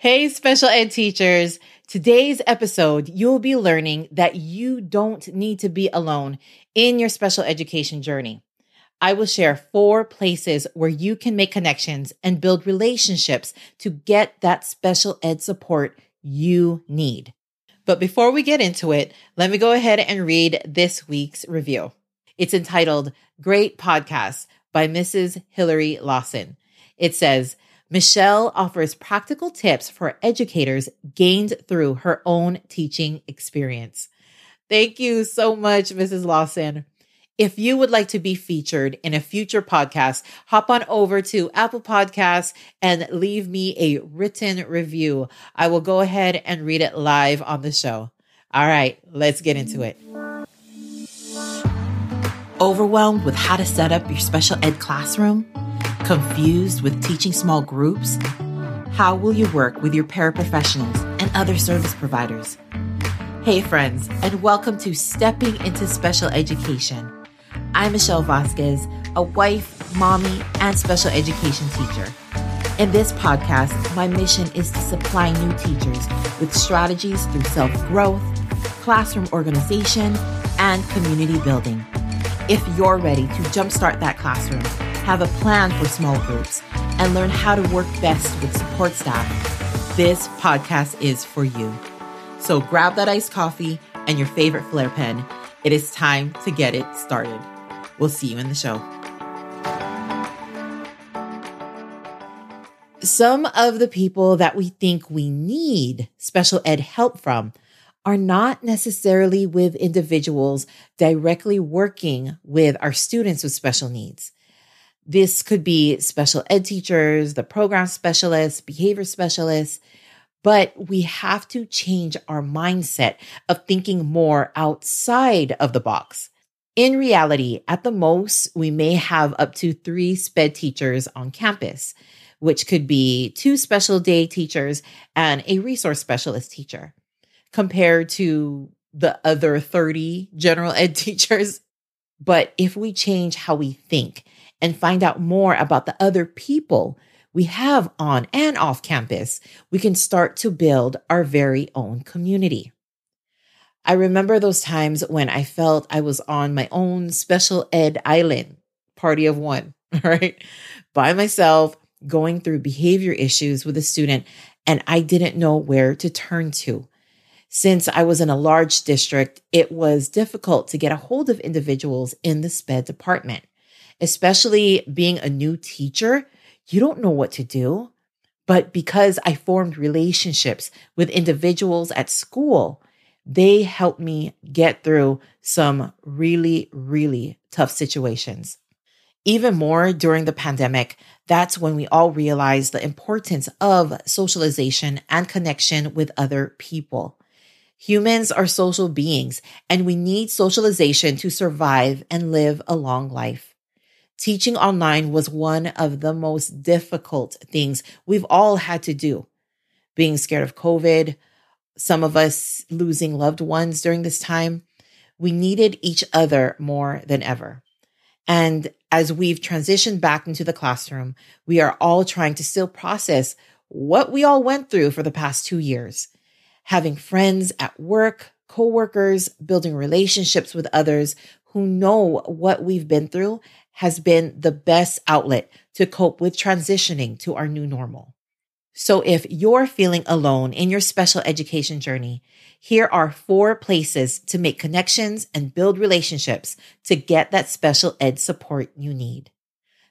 Hey, special ed teachers. Today's episode, you'll be learning that you don't need to be alone in your special education journey. I will share four places where you can make connections and build relationships to get that special ed support you need. But before we get into it, let me go ahead and read this week's review. It's entitled Great Podcast by Mrs. Hillary Lawson. It says, Michelle offers practical tips for educators gained through her own teaching experience. Thank you so much, Mrs. Lawson. If you would like to be featured in a future podcast, hop on over to Apple Podcasts and leave me a written review. I will go ahead and read it live on the show. All right, let's get into it. Overwhelmed with how to set up your special ed classroom? Confused with teaching small groups? How will you work with your paraprofessionals and other service providers? Hey, friends, and welcome to Stepping into Special Education. I'm Michelle Vazquez, a wife, mommy, and special education teacher. In this podcast, my mission is to supply new teachers with strategies through self growth, classroom organization, and community building. If you're ready to jumpstart that classroom, have a plan for small groups, and learn how to work best with support staff, this podcast is for you. So grab that iced coffee and your favorite Flair pen. It is time to get it started. We'll see you in the show. Some of the people that we think we need special ed help from are not necessarily with individuals directly working with our students with special needs. This could be special ed teachers, the program specialists, behavior specialists, but we have to change our mindset of thinking more outside of the box. In reality, at the most, we may have up to three SPED teachers on campus, which could be two special day teachers and a resource specialist teacher, compared to the other 30 general ed teachers. But if we change how we think and find out more about the other people we have on and off campus, we can start to build our very own community. I remember those times when I felt I was on my own special ed island, party of one, right? By myself, going through behavior issues with a student, and I didn't know where to turn to. Since I was in a large district, it was difficult to get a hold of individuals in the SPED department, especially being a new teacher. You don't know what to do. But because I formed relationships with individuals at school, they helped me get through some really, really tough situations. Even more during the pandemic, that's when we all realized the importance of socialization and connection with other people. Humans are social beings, and we need socialization to survive and live a long life. Teaching online was one of the most difficult things we've all had to do. Being scared of COVID, some of us losing loved ones during this time, we needed each other more than ever. And as we've transitioned back into the classroom, we are all trying to still process what we all went through for the past two years. Having friends at work, coworkers, building relationships with others who know what we've been through has been the best outlet to cope with transitioning to our new normal. So if you're feeling alone in your special education journey, here are four places to make connections and build relationships to get that special ed support you need.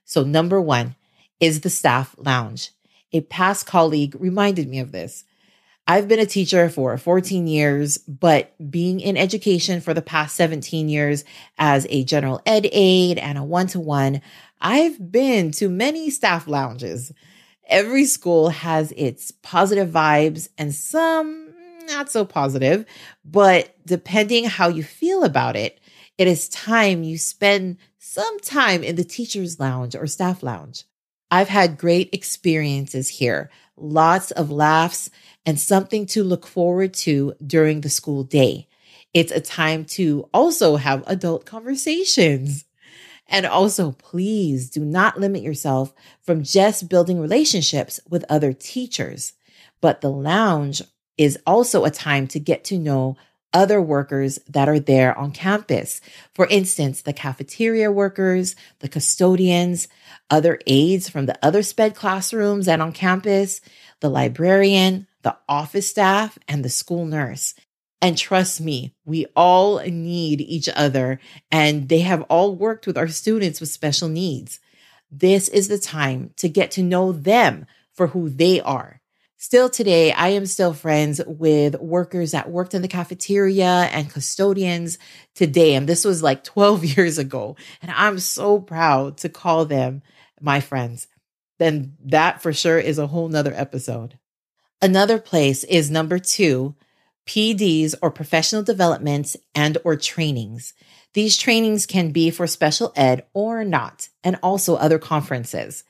So number one is the staff lounge. A past colleague reminded me of this. I've been a teacher for 14 years, but being in education for the past 17 years as a general ed aide and a one to one, I've been to many staff lounges. Every school has its positive vibes and some not so positive, but depending how you feel about it, it is time you spend some time in the teacher's lounge or staff lounge. I've had great experiences here, lots of laughs and something to look forward to during the school day. It's a time to also have adult conversations. And also, please do not limit yourself from just building relationships with other teachers. But the lounge is also a time to get to know other workers that are there on campus. For instance, the cafeteria workers, the custodians, other aides from the other SPED classrooms and on campus, the librarian, the office staff, and the school nurse. And trust me, we all need each other, and they have all worked with our students with special needs. This is the time to get to know them for who they are. Still today, I am still friends with workers that worked in the cafeteria and custodians today. And this was like 12 years ago. And I'm so proud to call them my friends. Then that for sure is a whole nother episode. Another place is number two, PDs or professional developments and or trainings. These trainings can be for special ed or not, and also other conferences.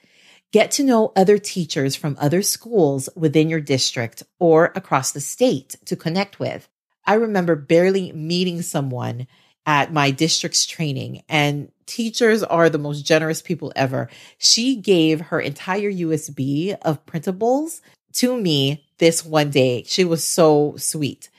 Get to know other teachers from other schools within your district or across the state to connect with. I remember barely meeting someone at my district's training, and teachers are the most generous people ever. She gave her entire USB of printables to me this one day. She was so sweet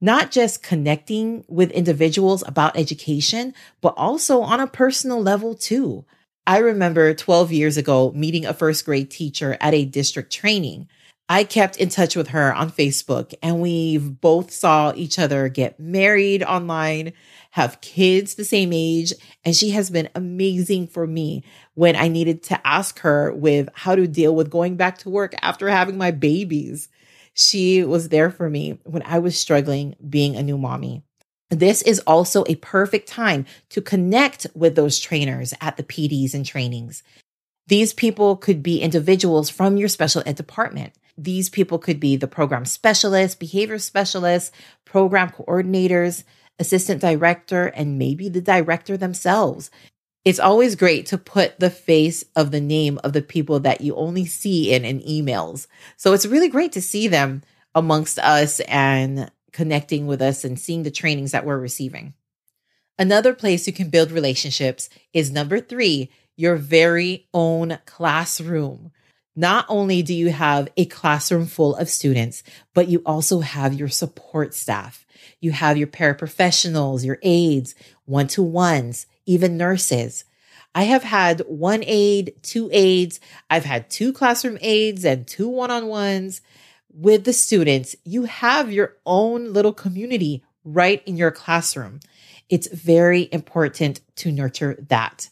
not just connecting with individuals about education, but also on a personal level too. I remember 12 years ago meeting a first grade teacher at a district training. I kept in touch with her on Facebook and we both saw each other get married online, have kids the same age, and she has been amazing for me when I needed to ask her with how to deal with going back to work after having my babies. She was there for me when I was struggling being a new mommy. This is also a perfect time to connect with those trainers at the PDs and trainings. These people could be individuals from your special ed department. These people could be the program specialists, behavior specialists, program coordinators, assistant director, and maybe the director themselves. It's always great to put the face of the name of the people that you only see in, in emails. So it's really great to see them amongst us and connecting with us and seeing the trainings that we're receiving. Another place you can build relationships is number three, your very own classroom. Not only do you have a classroom full of students, but you also have your support staff. You have your paraprofessionals, your aides, one to ones, even nurses. I have had one aide, two aides. I've had two classroom aides and two one on ones with the students. You have your own little community right in your classroom. It's very important to nurture that.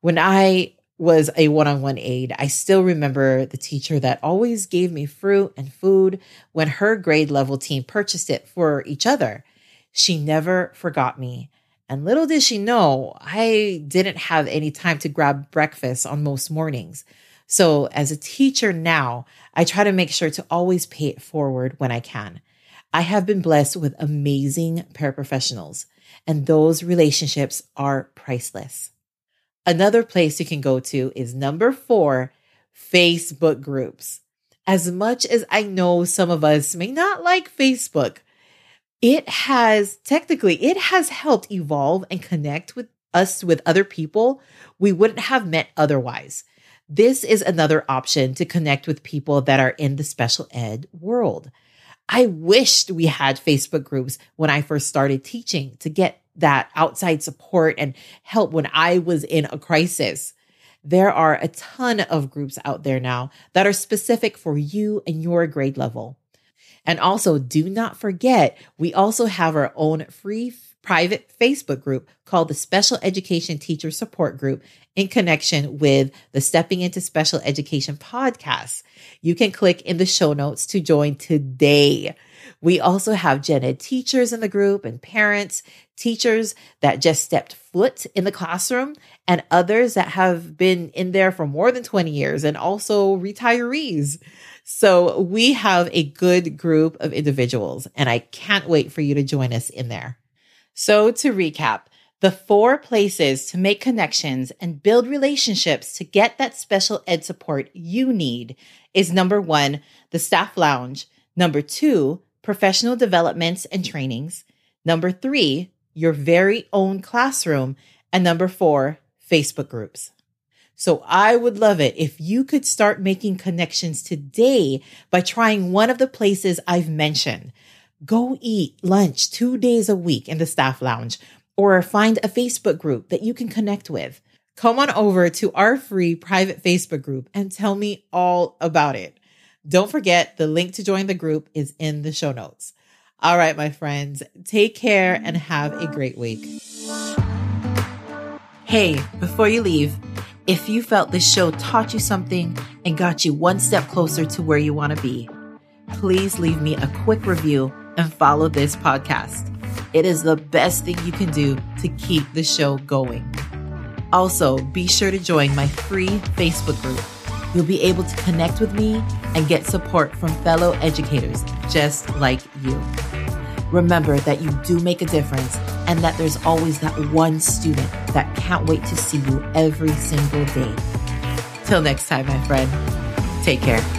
When I was a one on one aide, I still remember the teacher that always gave me fruit and food when her grade level team purchased it for each other. She never forgot me. And little did she know, I didn't have any time to grab breakfast on most mornings. So, as a teacher now, I try to make sure to always pay it forward when I can. I have been blessed with amazing paraprofessionals, and those relationships are priceless. Another place you can go to is number four Facebook groups. As much as I know some of us may not like Facebook, it has technically it has helped evolve and connect with us with other people we wouldn't have met otherwise this is another option to connect with people that are in the special ed world. I wished we had facebook groups when i first started teaching to get that outside support and help when i was in a crisis. There are a ton of groups out there now that are specific for you and your grade level. And also, do not forget, we also have our own free private Facebook group called the Special Education Teacher Support Group in connection with the Stepping into Special Education podcast. You can click in the show notes to join today. We also have gen ed teachers in the group and parents, teachers that just stepped foot in the classroom, and others that have been in there for more than 20 years, and also retirees. So we have a good group of individuals, and I can't wait for you to join us in there. So to recap, the four places to make connections and build relationships to get that special ed support you need is number one, the staff lounge. Number two, professional developments and trainings. Number three, your very own classroom. And number four, Facebook groups. So I would love it if you could start making connections today by trying one of the places I've mentioned. Go eat lunch two days a week in the staff lounge or find a Facebook group that you can connect with. Come on over to our free private Facebook group and tell me all about it. Don't forget the link to join the group is in the show notes. All right, my friends, take care and have a great week. Hey, before you leave, if you felt this show taught you something and got you one step closer to where you want to be, please leave me a quick review and follow this podcast. It is the best thing you can do to keep the show going. Also, be sure to join my free Facebook group. You'll be able to connect with me and get support from fellow educators just like you. Remember that you do make a difference and that there's always that one student that can't wait to see you every single day. Till next time, my friend, take care.